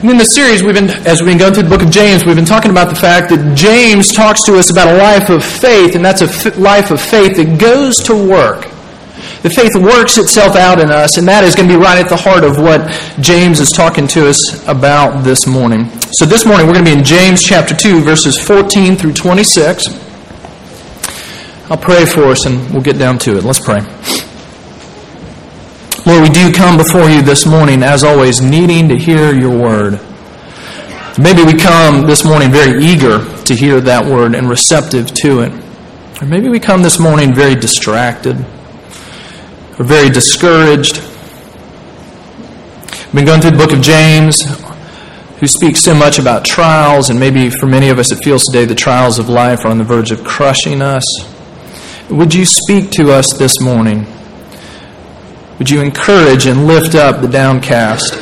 In the series, we've been, as we've been going through the book of James, we've been talking about the fact that James talks to us about a life of faith, and that's a life of faith that goes to work. The faith works itself out in us, and that is going to be right at the heart of what James is talking to us about this morning. So this morning, we're going to be in James chapter 2, verses 14 through 26. I'll pray for us, and we'll get down to it. Let's pray. Lord, we do come before you this morning, as always, needing to hear your word. Maybe we come this morning very eager to hear that word and receptive to it. Or maybe we come this morning very distracted or very discouraged. We've been going through the book of James, who speaks so much about trials, and maybe for many of us it feels today the trials of life are on the verge of crushing us. Would you speak to us this morning? Would you encourage and lift up the downcast?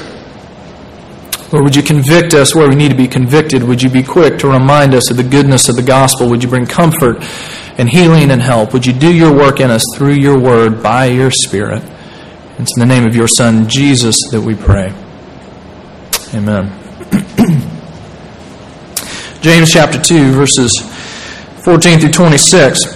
Or would you convict us where we need to be convicted? Would you be quick to remind us of the goodness of the gospel? Would you bring comfort and healing and help? Would you do your work in us through your word by your Spirit? It's in the name of your Son, Jesus, that we pray. Amen. James chapter 2, verses 14 through 26.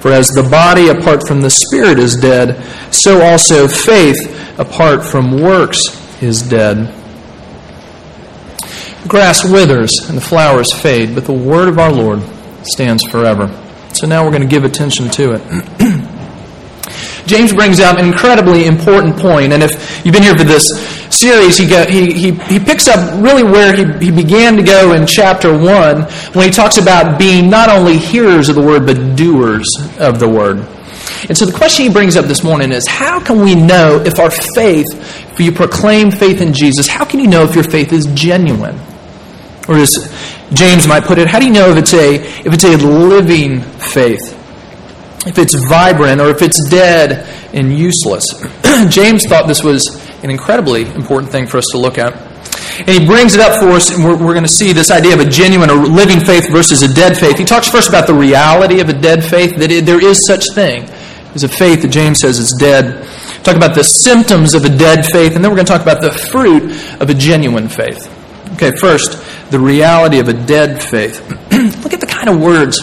For as the body apart from the Spirit is dead, so also faith apart from works is dead. The grass withers and the flowers fade, but the word of our Lord stands forever. So now we're going to give attention to it. James brings out an incredibly important point, and if you've been here for this series, he, go, he, he, he picks up really where he, he began to go in chapter 1 when he talks about being not only hearers of the word, but doers of the word. And so the question he brings up this morning is how can we know if our faith, if you proclaim faith in Jesus, how can you know if your faith is genuine? Or as James might put it, how do you know if it's a, if it's a living faith? if it's vibrant or if it's dead and useless. James thought this was an incredibly important thing for us to look at. And he brings it up for us, and we're, we're going to see this idea of a genuine or living faith versus a dead faith. He talks first about the reality of a dead faith, that it, there is such thing as a faith that James says is dead. Talk about the symptoms of a dead faith, and then we're going to talk about the fruit of a genuine faith. Okay, first, the reality of a dead faith. Look at the kind of words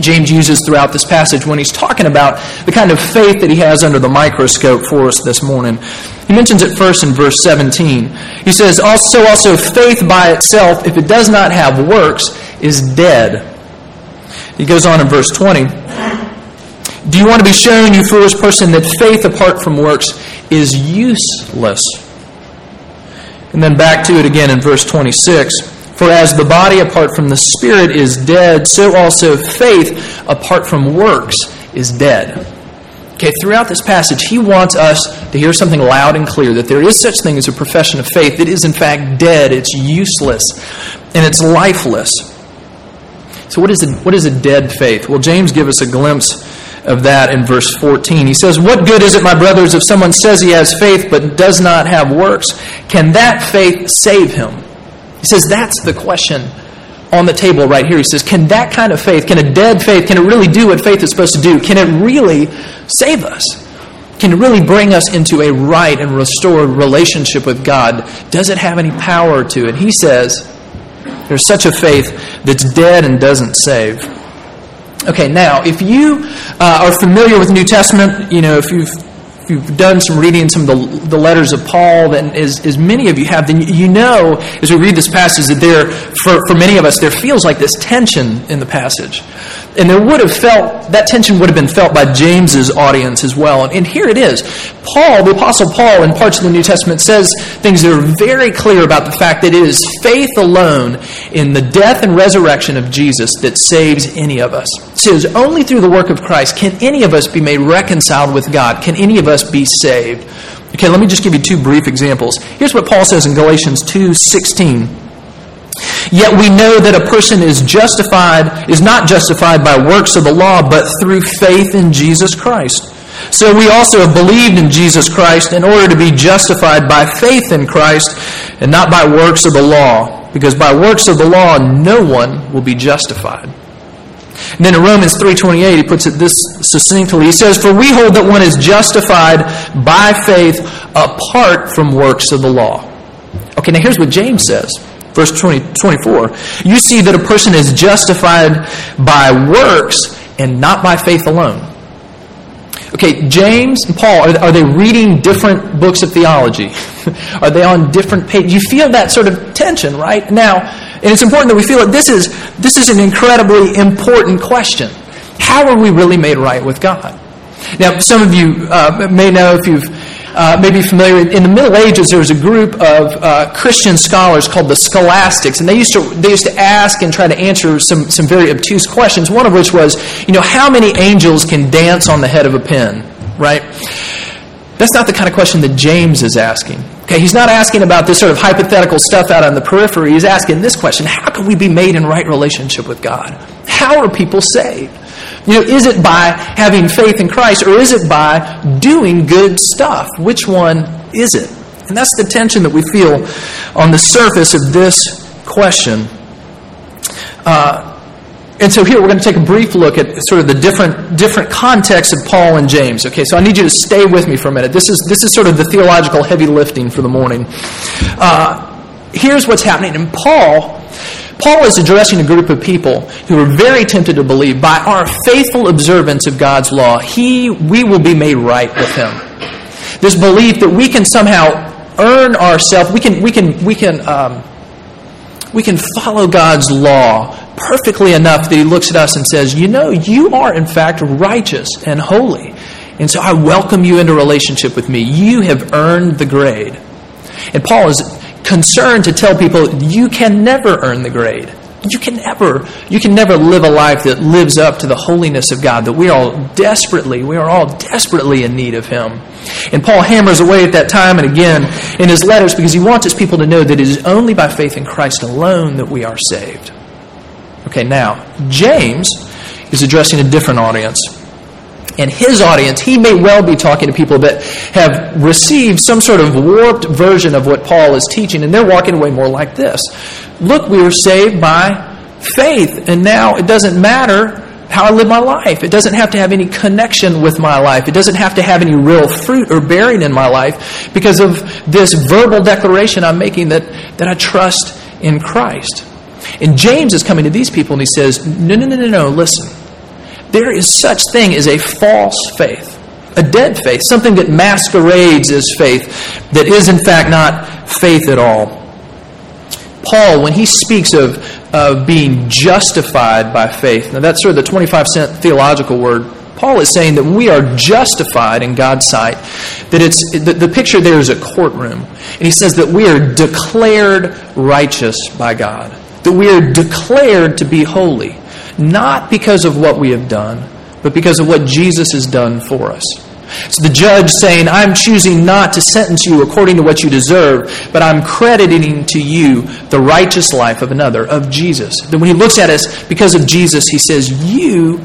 James uses throughout this passage when he's talking about the kind of faith that he has under the microscope for us this morning. He mentions it first in verse 17. He says, Also, also, faith by itself, if it does not have works, is dead. He goes on in verse 20. Do you want to be shown, you foolish person, that faith apart from works is useless? And then back to it again in verse 26. For as the body apart from the Spirit is dead, so also faith apart from works is dead. Okay, throughout this passage, he wants us to hear something loud and clear that there is such thing as a profession of faith that is in fact dead, it's useless, and it's lifeless. So, what is a, what is a dead faith? Well, James gives us a glimpse of that in verse 14. He says, What good is it, my brothers, if someone says he has faith but does not have works? Can that faith save him? He says that's the question on the table right here. He says, Can that kind of faith, can a dead faith, can it really do what faith is supposed to do? Can it really save us? Can it really bring us into a right and restored relationship with God? Does it have any power to it? He says, There's such a faith that's dead and doesn't save. Okay, now, if you uh, are familiar with the New Testament, you know, if you've if you've done some reading some of the, the letters of Paul, and as, as many of you have, then you know, as we read this passage, that there, for, for many of us, there feels like this tension in the passage. And there would have felt, that tension would have been felt by James's audience as well. And, and here it is. Paul, the Apostle Paul, in parts of the New Testament, says things that are very clear about the fact that it is faith alone in the death and resurrection of Jesus that saves any of us. It says, only through the work of Christ can any of us be made reconciled with God. Can any of us be saved? Okay, let me just give you two brief examples. Here's what Paul says in Galatians 2:16. Yet we know that a person is justified, is not justified by works of the law, but through faith in Jesus Christ. So we also have believed in Jesus Christ in order to be justified by faith in Christ and not by works of the law. Because by works of the law, no one will be justified. And then in Romans 3.28, he puts it this succinctly. He says, For we hold that one is justified by faith apart from works of the law. Okay, now here's what James says. Verse 20, 24. You see that a person is justified by works and not by faith alone. Okay, James and Paul, are, are they reading different books of theology? are they on different pages? You feel that sort of tension, right? Now, and it's important that we feel that this is, this is an incredibly important question. How are we really made right with God? Now, some of you uh, may know if you've uh, may be familiar. In the Middle Ages, there was a group of uh, Christian scholars called the Scholastics, and they used to they used to ask and try to answer some some very obtuse questions. One of which was, you know, how many angels can dance on the head of a pin? Right. That's not the kind of question that James is asking. Okay, he's not asking about this sort of hypothetical stuff out on the periphery. He's asking this question How can we be made in right relationship with God? How are people saved? You know, is it by having faith in Christ or is it by doing good stuff? Which one is it? And that's the tension that we feel on the surface of this question. Uh, and so here we're going to take a brief look at sort of the different different contexts of Paul and James. Okay, so I need you to stay with me for a minute. This is this is sort of the theological heavy lifting for the morning. Uh, here's what's happening in Paul. Paul is addressing a group of people who are very tempted to believe by our faithful observance of God's law, he we will be made right with him. This belief that we can somehow earn ourselves, we can we can we can um, we can follow God's law perfectly enough that he looks at us and says, You know, you are in fact righteous and holy. And so I welcome you into relationship with me. You have earned the grade. And Paul is concerned to tell people you can never earn the grade. You can never, you can never live a life that lives up to the holiness of God, that we are all desperately, we are all desperately in need of Him. And Paul hammers away at that time and again in his letters because he wants his people to know that it is only by faith in Christ alone that we are saved. Okay, now, James is addressing a different audience. And his audience, he may well be talking to people that have received some sort of warped version of what Paul is teaching, and they're walking away more like this. Look, we were saved by faith, and now it doesn't matter how I live my life. It doesn't have to have any connection with my life. It doesn't have to have any real fruit or bearing in my life because of this verbal declaration I'm making that, that I trust in Christ. And James is coming to these people and he says, No, no, no, no, no, listen. There is such thing as a false faith, a dead faith, something that masquerades as faith, that is in fact not faith at all. Paul, when he speaks of, of being justified by faith, now that's sort of the 25 cent theological word. Paul is saying that we are justified in God's sight, that it's the, the picture there is a courtroom. And he says that we are declared righteous by God, that we are declared to be holy not because of what we have done, but because of what Jesus has done for us. So the judge saying, I'm choosing not to sentence you according to what you deserve, but I'm crediting to you the righteous life of another, of Jesus. Then when he looks at us because of Jesus, he says, You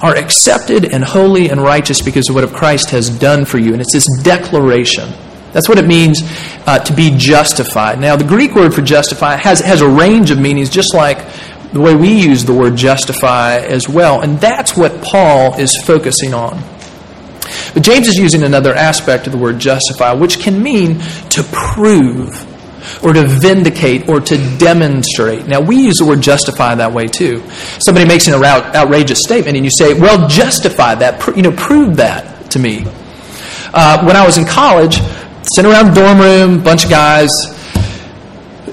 are accepted and holy and righteous because of what Christ has done for you. And it's this declaration. That's what it means uh, to be justified. Now, the Greek word for justify has, has a range of meanings, just like the way we use the word justify as well. And that's what Paul is focusing on. But James is using another aspect of the word justify, which can mean to prove or to vindicate or to demonstrate. Now, we use the word justify that way too. Somebody makes an outrageous statement and you say, well, justify that, you know, prove that to me. Uh, when I was in college, sitting around the dorm room, bunch of guys,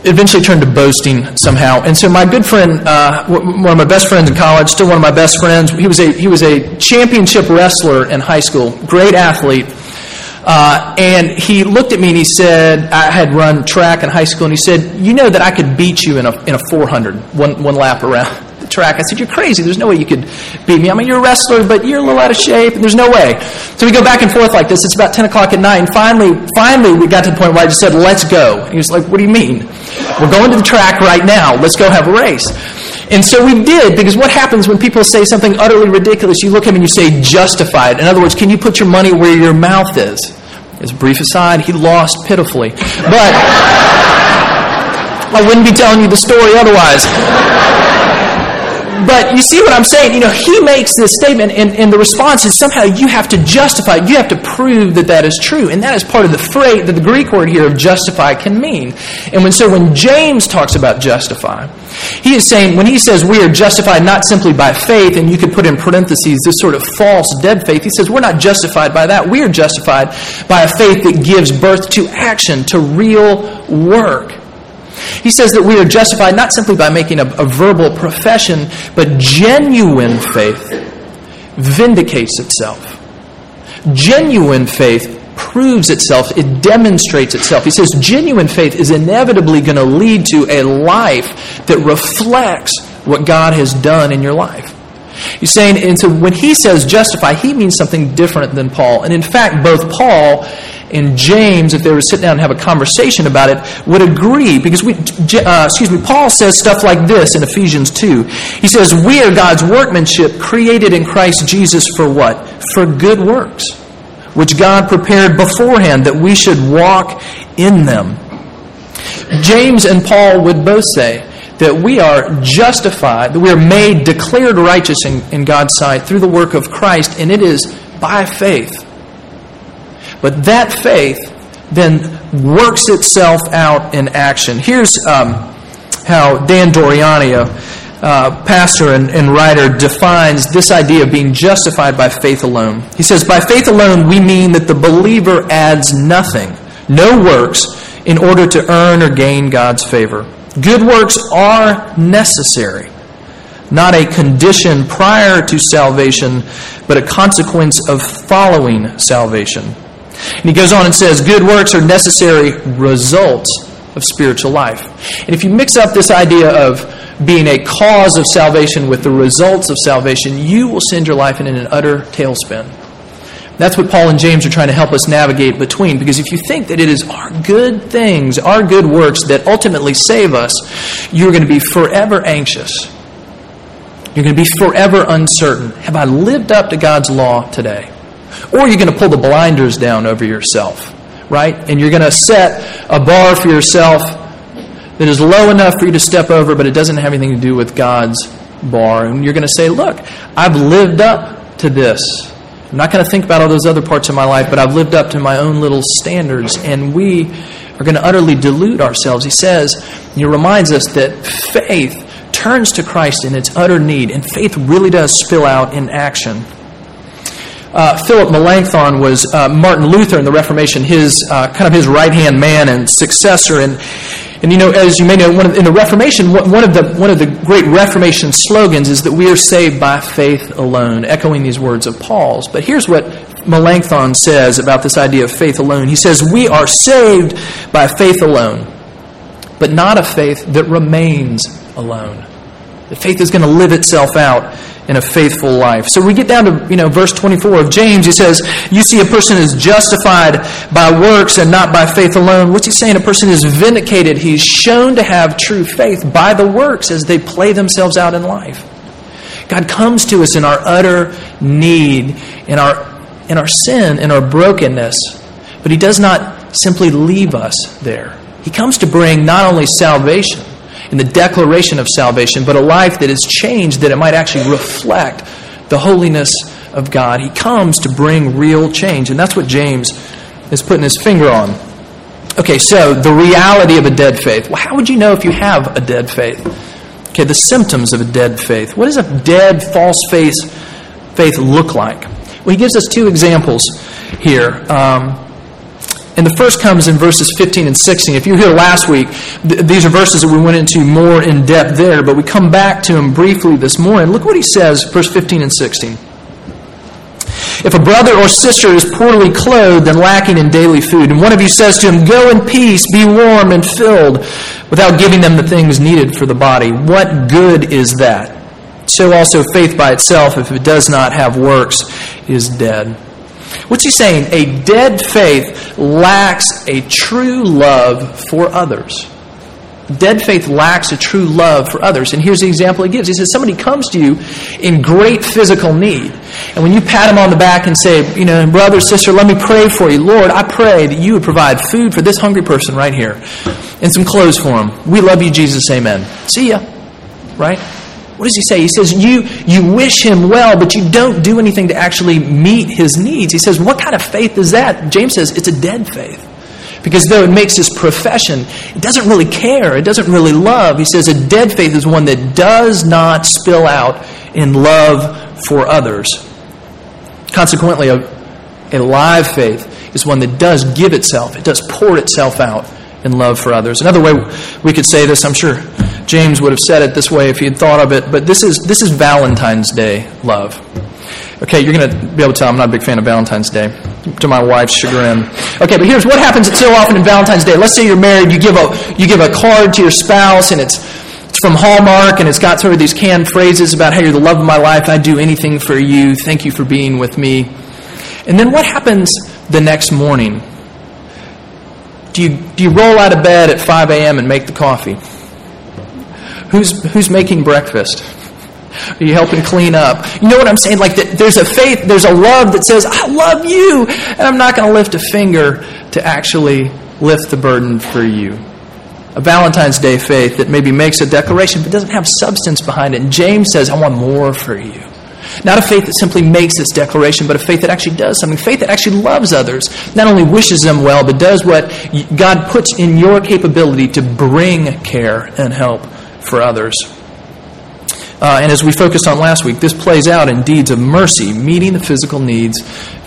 eventually turned to boasting somehow. And so my good friend, uh, one of my best friends in college, still one of my best friends, he was a, he was a championship wrestler in high school, great athlete. Uh, and he looked at me and he said, I had run track in high school, and he said, You know that I could beat you in a, in a 400, one, one lap around the track. I said, You're crazy. There's no way you could beat me. I mean, you're a wrestler, but you're a little out of shape, and there's no way. So we go back and forth like this. It's about 10 o'clock at night, and finally, finally, we got to the point where I just said, Let's go. And he was like, What do you mean? We're going to the track right now. Let's go have a race. And so we did, because what happens when people say something utterly ridiculous? You look at them and you say, justified. In other words, can you put your money where your mouth is? As a brief aside, he lost pitifully. But I wouldn't be telling you the story otherwise. But you see what I'm saying? You know, he makes this statement, and, and the response is somehow you have to justify, you have to prove that that is true. And that is part of the phrase that the Greek word here of justify can mean. And when, so when James talks about justify, he is saying, when he says we are justified not simply by faith, and you could put in parentheses this sort of false dead faith, he says we're not justified by that. We are justified by a faith that gives birth to action, to real work. He says that we are justified not simply by making a, a verbal profession, but genuine faith vindicates itself. Genuine faith proves itself, it demonstrates itself. He says genuine faith is inevitably going to lead to a life that reflects what God has done in your life. He's saying, and so when he says justify, he means something different than Paul. And in fact, both Paul and James, if they were to sit down and have a conversation about it, would agree because we, uh, excuse me, Paul says stuff like this in Ephesians 2. He says, We are God's workmanship created in Christ Jesus for what? For good works, which God prepared beforehand that we should walk in them. James and Paul would both say, that we are justified, that we are made declared righteous in, in God's sight through the work of Christ, and it is by faith. But that faith then works itself out in action. Here's um, how Dan Doriani, uh, pastor and, and writer, defines this idea of being justified by faith alone. He says, By faith alone, we mean that the believer adds nothing, no works, in order to earn or gain God's favor. Good works are necessary, not a condition prior to salvation, but a consequence of following salvation. And he goes on and says, Good works are necessary results of spiritual life. And if you mix up this idea of being a cause of salvation with the results of salvation, you will send your life in an utter tailspin. That's what Paul and James are trying to help us navigate between. Because if you think that it is our good things, our good works that ultimately save us, you're going to be forever anxious. You're going to be forever uncertain. Have I lived up to God's law today? Or you're going to pull the blinders down over yourself, right? And you're going to set a bar for yourself that is low enough for you to step over, but it doesn't have anything to do with God's bar. And you're going to say, look, I've lived up to this. I'm not going to think about all those other parts of my life, but I've lived up to my own little standards. And we are going to utterly delude ourselves. He says, he reminds us that faith turns to Christ in its utter need, and faith really does spill out in action uh, Philip Melanchthon was uh, Martin Luther in the Reformation, his uh, kind of his right hand man and successor. And and you know, as you may know, of, in the Reformation, one of the one of the great Reformation slogans is that we are saved by faith alone, echoing these words of Paul's. But here's what Melanchthon says about this idea of faith alone. He says, "We are saved by faith alone, but not a faith that remains alone." The faith is going to live itself out in a faithful life. So we get down to, you know, verse 24 of James. He says, You see, a person is justified by works and not by faith alone. What's he saying? A person is vindicated. He's shown to have true faith by the works as they play themselves out in life. God comes to us in our utter need, in our, in our sin, in our brokenness. But he does not simply leave us there. He comes to bring not only salvation and the declaration of salvation, but a life that is changed that it might actually reflect the holiness of God. He comes to bring real change, and that's what James is putting his finger on. Okay, so the reality of a dead faith. Well, how would you know if you have a dead faith? Okay, the symptoms of a dead faith. What does a dead, false faith, faith look like? Well, he gives us two examples here. Um, and the first comes in verses 15 and 16. If you were here last week, th- these are verses that we went into more in depth there, but we come back to them briefly this morning. Look what he says, verse 15 and 16. If a brother or sister is poorly clothed and lacking in daily food, and one of you says to him, Go in peace, be warm and filled, without giving them the things needed for the body, what good is that? So also faith by itself, if it does not have works, is dead. What's he saying? A dead faith lacks a true love for others. Dead faith lacks a true love for others. And here's the example he gives. He says, Somebody comes to you in great physical need. And when you pat him on the back and say, You know, brother, sister, let me pray for you. Lord, I pray that you would provide food for this hungry person right here and some clothes for him. We love you, Jesus. Amen. See ya. Right? What does he say? He says, you, you wish him well, but you don't do anything to actually meet his needs. He says, What kind of faith is that? James says, It's a dead faith. Because though it makes his profession, it doesn't really care. It doesn't really love. He says a dead faith is one that does not spill out in love for others. Consequently, a, a live faith is one that does give itself, it does pour itself out in love for others. Another way we could say this, I'm sure James would have said it this way if he had thought of it, but this is, this is Valentine's Day love. Okay, you're going to be able to tell I'm not a big fan of Valentine's Day, to my wife's chagrin. Okay, but here's what happens so often in Valentine's Day. Let's say you're married, you give a you give a card to your spouse, and it's it's from Hallmark, and it's got sort of these canned phrases about how you're the love of my life, I'd do anything for you, thank you for being with me. And then what happens the next morning? Do you, do you roll out of bed at 5 a.m. and make the coffee? Who's, who's making breakfast? Are you helping clean up? You know what I'm saying? Like, there's a faith, there's a love that says, I love you, and I'm not going to lift a finger to actually lift the burden for you. A Valentine's Day faith that maybe makes a declaration but doesn't have substance behind it. And James says, I want more for you. Not a faith that simply makes this declaration, but a faith that actually does something. Faith that actually loves others. Not only wishes them well, but does what God puts in your capability to bring care and help for others. Uh, and as we focused on last week, this plays out in deeds of mercy, meeting the physical needs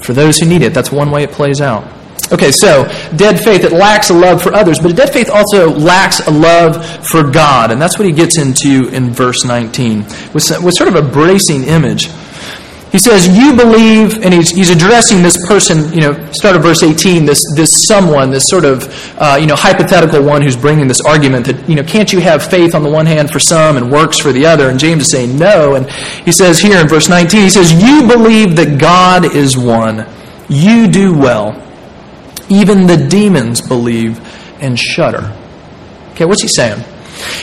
for those who need it. That's one way it plays out. Okay, so dead faith, it lacks a love for others, but a dead faith also lacks a love for God. And that's what he gets into in verse 19 with, with sort of a bracing image. He says, You believe, and he's, he's addressing this person, you know, start of verse 18, this, this someone, this sort of, uh, you know, hypothetical one who's bringing this argument that, you know, can't you have faith on the one hand for some and works for the other? And James is saying no. And he says here in verse 19, he says, You believe that God is one. You do well. Even the demons believe and shudder. Okay, what's he saying?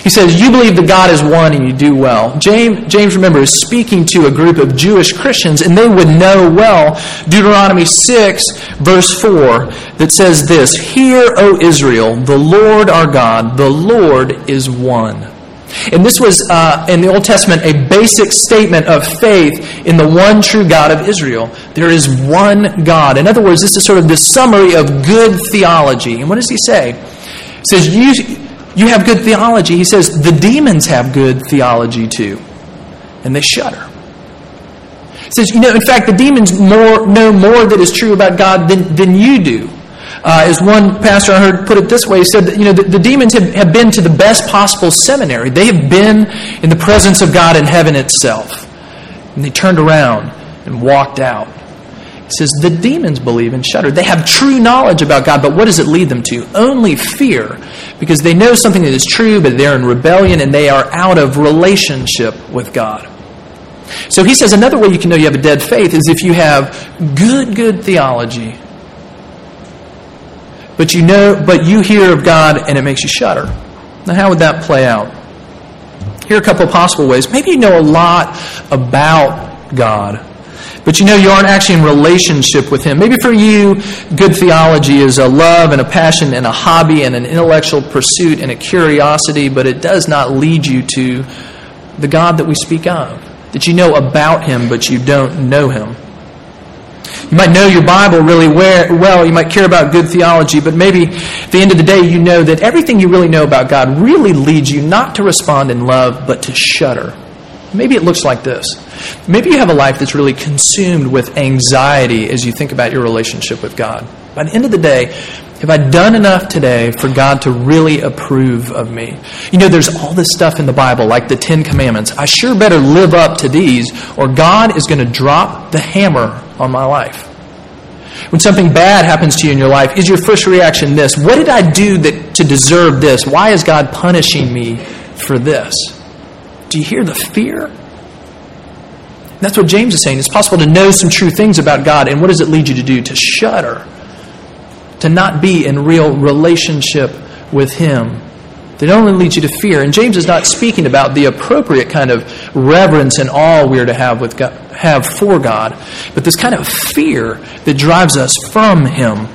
He says, You believe that God is one and you do well. James, James, remember, is speaking to a group of Jewish Christians, and they would know well Deuteronomy 6, verse 4, that says this Hear, O Israel, the Lord our God, the Lord is one. And this was, uh, in the Old Testament, a basic statement of faith in the one true God of Israel. There is one God. In other words, this is sort of the summary of good theology. And what does he say? He says, You you have good theology. He says the demons have good theology too, and they shudder. He says, you know, in fact, the demons more know more that is true about God than, than you do. Uh, as one pastor I heard put it this way, he said that, you know, the, the demons have, have been to the best possible seminary. They have been in the presence of God in heaven itself. And they turned around and walked out. He says, the demons believe and shudder. They have true knowledge about God, but what does it lead them to? Only fear, because they know something that is true, but they're in rebellion and they are out of relationship with God. So he says another way you can know you have a dead faith is if you have good, good theology, but you know, but you hear of God and it makes you shudder. Now, how would that play out? Here are a couple of possible ways. Maybe you know a lot about God but you know you aren't actually in relationship with Him. Maybe for you, good theology is a love and a passion and a hobby and an intellectual pursuit and a curiosity, but it does not lead you to the God that we speak of. That you know about Him, but you don't know Him. You might know your Bible really well. You might care about good theology, but maybe at the end of the day, you know that everything you really know about God really leads you not to respond in love, but to shudder. Maybe it looks like this. Maybe you have a life that's really consumed with anxiety as you think about your relationship with God. By the end of the day, have I done enough today for God to really approve of me? You know, there's all this stuff in the Bible, like the Ten Commandments. I sure better live up to these, or God is going to drop the hammer on my life. When something bad happens to you in your life, is your first reaction this? What did I do that, to deserve this? Why is God punishing me for this? Do you hear the fear? That's what James is saying. It's possible to know some true things about God, and what does it lead you to do? To shudder, to not be in real relationship with Him. That only leads you to fear. And James is not speaking about the appropriate kind of reverence and awe we're to have with God, have for God, but this kind of fear that drives us from Him.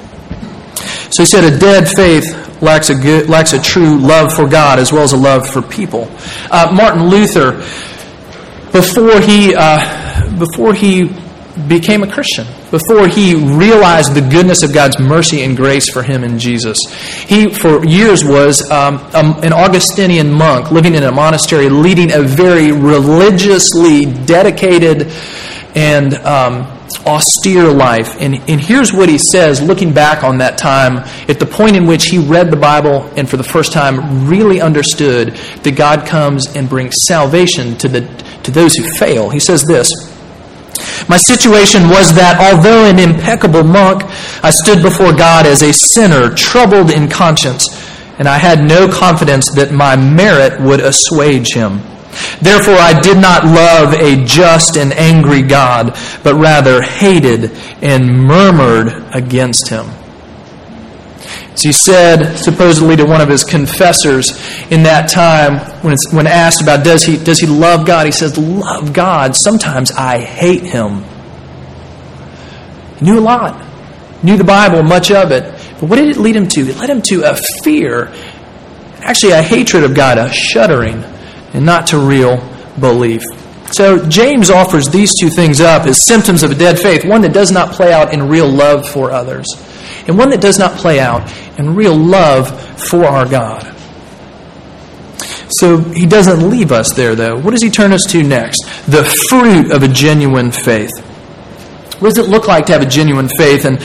So he said, a dead faith lacks a good, lacks a true love for God as well as a love for people. Uh, Martin Luther, before he uh, before he became a Christian, before he realized the goodness of God's mercy and grace for him in Jesus. He, for years, was um, an Augustinian monk living in a monastery, leading a very religiously dedicated and um, austere life. And, and here's what he says, looking back on that time, at the point in which he read the Bible and for the first time really understood that God comes and brings salvation to, the, to those who fail. He says this. My situation was that although an impeccable monk, I stood before God as a sinner, troubled in conscience, and I had no confidence that my merit would assuage him. Therefore, I did not love a just and angry God, but rather hated and murmured against him. He said, supposedly to one of his confessors in that time, when, when asked about does he, does he love God, he says, Love God. Sometimes I hate him. He knew a lot, knew the Bible, much of it. But what did it lead him to? It led him to a fear, actually, a hatred of God, a shuddering, and not to real belief. So James offers these two things up as symptoms of a dead faith one that does not play out in real love for others and one that does not play out in real love for our God. So he doesn't leave us there, though. What does he turn us to next? The fruit of a genuine faith. What does it look like to have a genuine faith? And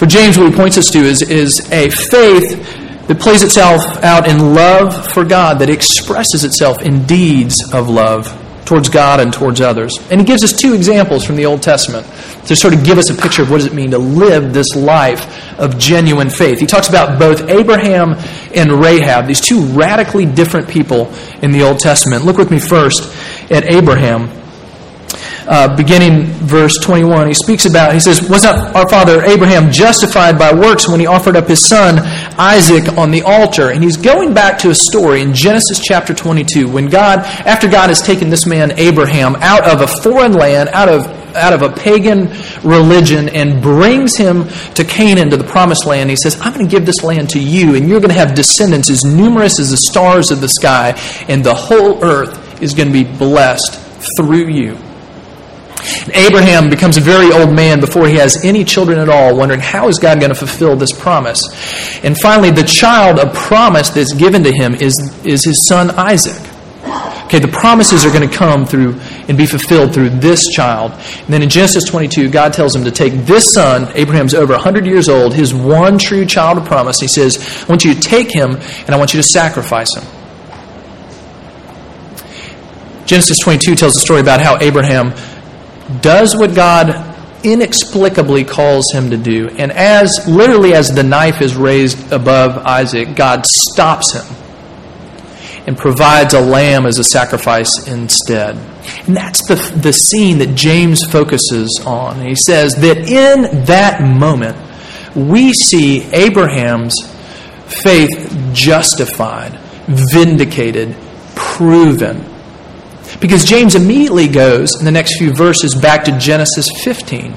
for James, what he points us to is, is a faith that plays itself out in love for God, that expresses itself in deeds of love towards God and towards others. And he gives us two examples from the Old Testament to sort of give us a picture of what does it mean to live this life of genuine faith. He talks about both Abraham and Rahab, these two radically different people in the Old Testament. Look with me first at Abraham uh, beginning verse 21. He speaks about, he says, Was not our father Abraham justified by works when he offered up his son Isaac on the altar? And he's going back to a story in Genesis chapter 22 when God, after God has taken this man Abraham out of a foreign land, out of out of a pagan religion and brings him to Canaan, to the promised land. He says, I'm going to give this land to you, and you're going to have descendants as numerous as the stars of the sky, and the whole earth is going to be blessed through you. Abraham becomes a very old man before he has any children at all, wondering how is God going to fulfill this promise. And finally, the child of promise that's given to him is, is his son Isaac. Okay, the promises are going to come through and be fulfilled through this child. And then in Genesis 22, God tells him to take this son, Abraham's over 100 years old, his one true child of promise. He says, I want you to take him and I want you to sacrifice him. Genesis 22 tells a story about how Abraham does what God inexplicably calls him to do. And as literally as the knife is raised above Isaac, God stops him and provides a lamb as a sacrifice instead. And that's the, the scene that James focuses on. He says that in that moment, we see Abraham's faith justified, vindicated, proven Because James immediately goes in the next few verses back to Genesis 15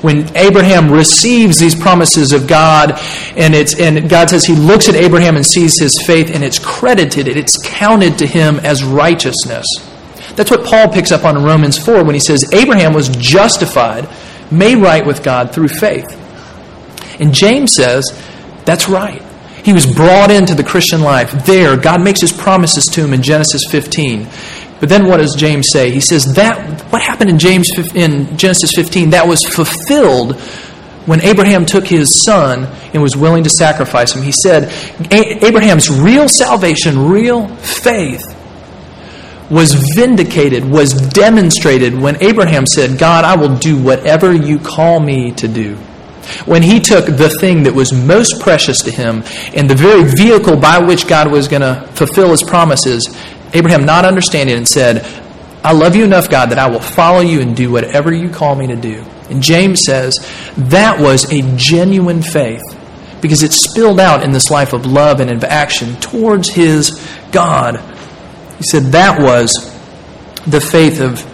when Abraham receives these promises of God, and, it's, and God says he looks at Abraham and sees his faith, and it's credited, it's counted to him as righteousness. That's what Paul picks up on in Romans 4 when he says Abraham was justified, made right with God through faith. And James says that's right. He was brought into the Christian life. There, God makes his promises to him in Genesis 15. But then what does James say? He says that what happened in James in Genesis 15 that was fulfilled when Abraham took his son and was willing to sacrifice him. He said Abraham's real salvation, real faith was vindicated, was demonstrated when Abraham said, "God, I will do whatever you call me to do." When he took the thing that was most precious to him and the very vehicle by which God was going to fulfill his promises Abraham not understanding and said, I love you enough, God, that I will follow you and do whatever you call me to do. And James says that was a genuine faith because it spilled out in this life of love and of action towards his God. He said that was the faith of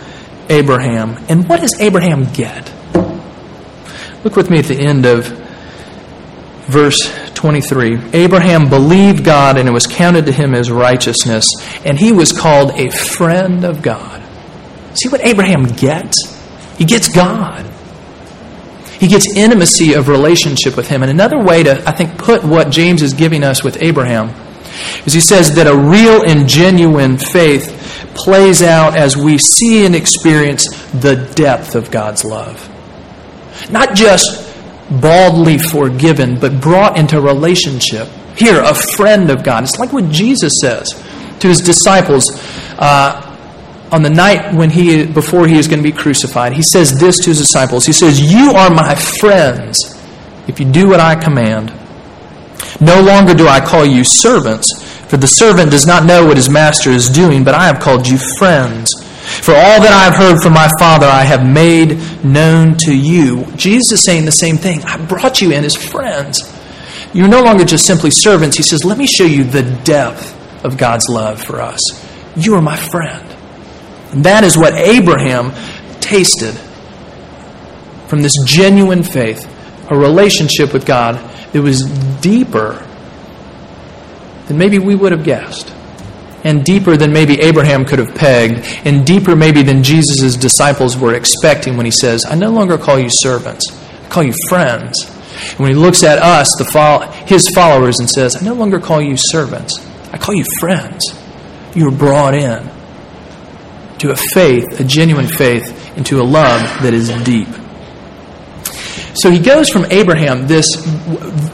Abraham. And what does Abraham get? Look with me at the end of verse 23. Abraham believed God and it was counted to him as righteousness, and he was called a friend of God. See what Abraham gets? He gets God. He gets intimacy of relationship with him. And another way to, I think, put what James is giving us with Abraham is he says that a real and genuine faith plays out as we see and experience the depth of God's love. Not just baldly forgiven, but brought into relationship. Here, a friend of God. It's like what Jesus says to his disciples uh, on the night when he, before he is going to be crucified. He says this to his disciples. He says, "You are my friends if you do what I command. No longer do I call you servants, for the servant does not know what his master is doing, but I have called you friends." For all that I have heard from my Father, I have made known to you. Jesus is saying the same thing. I brought you in as friends. You're no longer just simply servants. He says, Let me show you the depth of God's love for us. You are my friend. And that is what Abraham tasted from this genuine faith, a relationship with God that was deeper than maybe we would have guessed and deeper than maybe Abraham could have pegged, and deeper maybe than Jesus' disciples were expecting when he says, I no longer call you servants, I call you friends. And when he looks at us, the fo- his followers, and says, I no longer call you servants, I call you friends. You are brought in to a faith, a genuine faith, into a love that is deep. So he goes from Abraham, this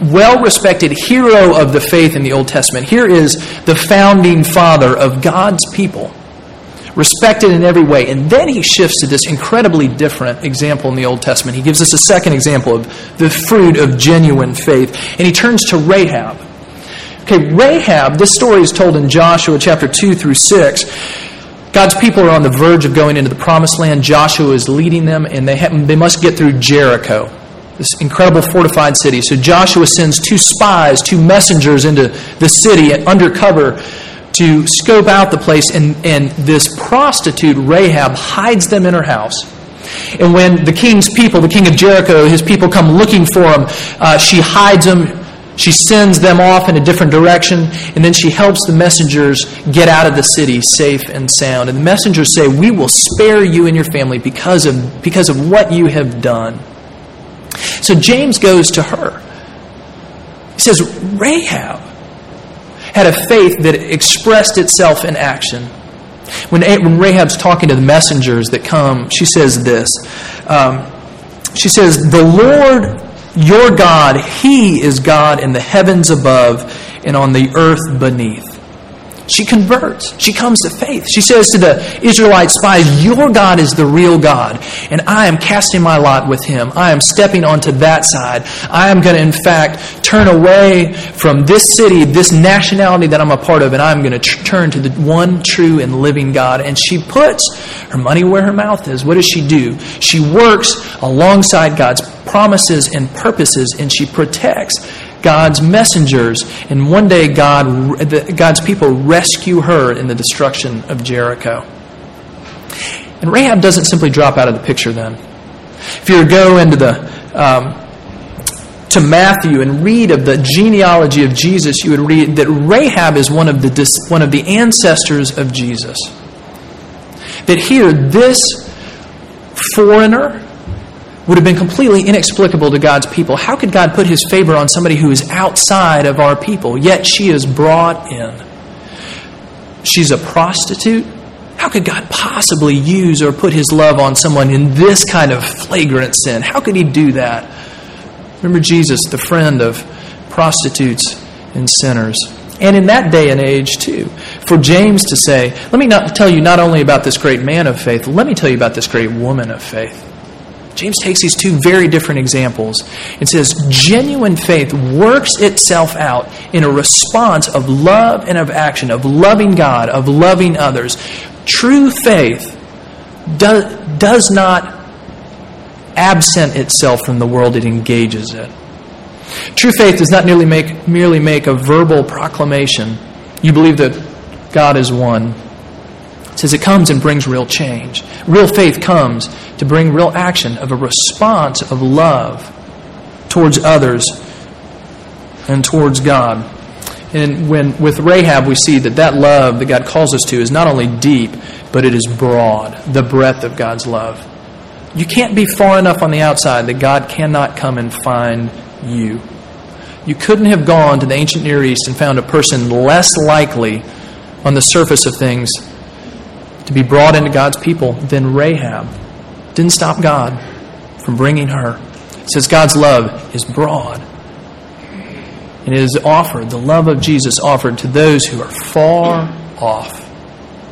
well respected hero of the faith in the Old Testament. Here is the founding father of God's people, respected in every way. And then he shifts to this incredibly different example in the Old Testament. He gives us a second example of the fruit of genuine faith. And he turns to Rahab. Okay, Rahab, this story is told in Joshua chapter 2 through 6. God's people are on the verge of going into the promised land. Joshua is leading them, and they, they must get through Jericho this incredible fortified city. So Joshua sends two spies, two messengers into the city undercover to scope out the place, and, and this prostitute, Rahab, hides them in her house. And when the king's people, the king of Jericho, his people come looking for him, uh, she hides them. She sends them off in a different direction, and then she helps the messengers get out of the city safe and sound. And the messengers say, We will spare you and your family because of, because of what you have done. So James goes to her. He says, Rahab had a faith that expressed itself in action. When, when Rahab's talking to the messengers that come, she says this. Um, she says, The Lord your God, He is God in the heavens above and on the earth beneath. She converts. She comes to faith. She says to the Israelite spies, Your God is the real God, and I am casting my lot with him. I am stepping onto that side. I am going to, in fact, turn away from this city, this nationality that I'm a part of, and I'm going to tr- turn to the one true and living God. And she puts her money where her mouth is. What does she do? She works alongside God's promises and purposes, and she protects God's messengers, and one day God, God's people rescue her in the destruction of Jericho. And Rahab doesn't simply drop out of the picture then. If you go into the um, to Matthew and read of the genealogy of Jesus, you would read that Rahab is one of the one of the ancestors of Jesus. That here, this foreigner would have been completely inexplicable to God's people. How could God put his favor on somebody who is outside of our people? Yet she is brought in. She's a prostitute. How could God possibly use or put his love on someone in this kind of flagrant sin? How could he do that? Remember Jesus, the friend of prostitutes and sinners. And in that day and age, too, for James to say, let me not tell you not only about this great man of faith, let me tell you about this great woman of faith. James takes these two very different examples and says genuine faith works itself out in a response of love and of action, of loving God, of loving others. True faith do, does not absent itself from the world, it engages it. True faith does not merely make, merely make a verbal proclamation. You believe that God is one. Says it comes and brings real change. Real faith comes to bring real action of a response of love towards others and towards God. And when with Rahab we see that that love that God calls us to is not only deep, but it is broad, the breadth of God's love. You can't be far enough on the outside that God cannot come and find you. You couldn't have gone to the ancient Near East and found a person less likely on the surface of things to be brought into God's people than Rahab. Didn't stop God from bringing her. It says God's love is broad. And it is offered, the love of Jesus offered to those who are far off,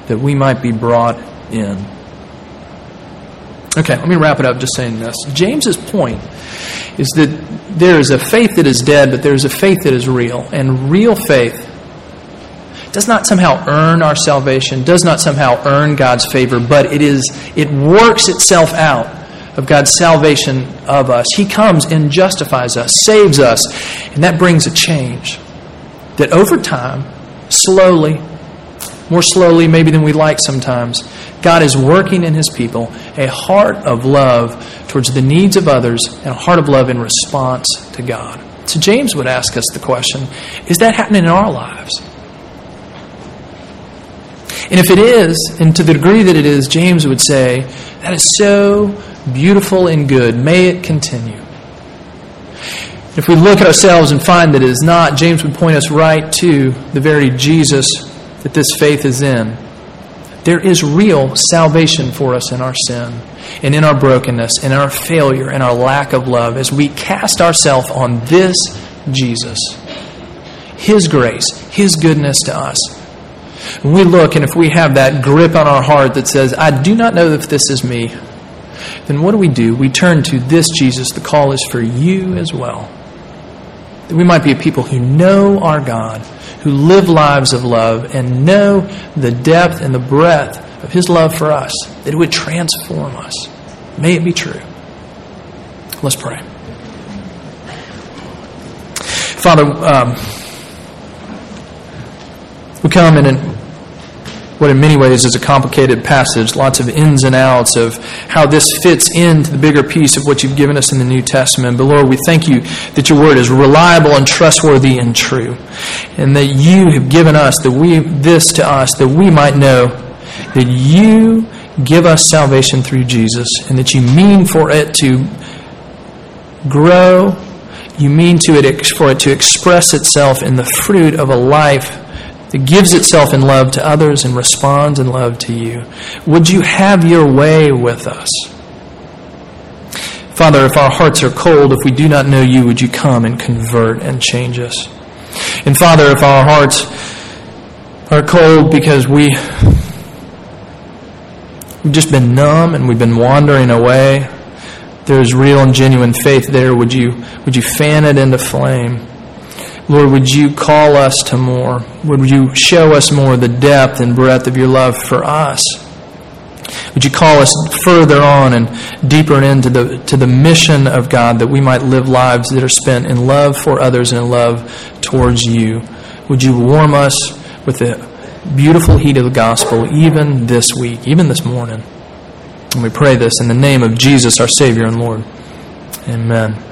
that we might be brought in. Okay, let me wrap it up just saying this. James's point is that there is a faith that is dead, but there is a faith that is real. And real faith does not somehow earn our salvation, does not somehow earn God's favor, but it is it works itself out of God's salvation of us. He comes and justifies us, saves us, and that brings a change. That over time, slowly, more slowly maybe than we like sometimes, God is working in His people a heart of love towards the needs of others and a heart of love in response to God. So James would ask us the question is that happening in our lives? And if it is, and to the degree that it is, James would say, that is so beautiful and good. May it continue. If we look at ourselves and find that it is not, James would point us right to the very Jesus that this faith is in. There is real salvation for us in our sin and in our brokenness, and in our failure, and our lack of love as we cast ourselves on this Jesus. His grace, His goodness to us, we look and if we have that grip on our heart that says, I do not know if this is me, then what do we do? We turn to this Jesus. The call is for you as well. That we might be a people who know our God, who live lives of love, and know the depth and the breadth of His love for us, that it would transform us. May it be true. Let's pray. Father, um, we come in what in many ways is a complicated passage, lots of ins and outs of how this fits into the bigger piece of what you've given us in the New Testament. But Lord, we thank you that your word is reliable and trustworthy and true. And that you have given us that we this to us that we might know that you give us salvation through Jesus and that you mean for it to grow you mean to it for it to express itself in the fruit of a life that gives itself in love to others and responds in love to you. Would you have your way with us? Father, if our hearts are cold, if we do not know you, would you come and convert and change us? And Father, if our hearts are cold because we we've just been numb and we've been wandering away, there is real and genuine faith there. Would you would you fan it into flame? Lord, would you call us to more? Would you show us more the depth and breadth of your love for us? Would you call us further on and deeper into the, to the mission of God that we might live lives that are spent in love for others and in love towards you? Would you warm us with the beautiful heat of the gospel even this week, even this morning? And we pray this in the name of Jesus, our Savior and Lord. Amen.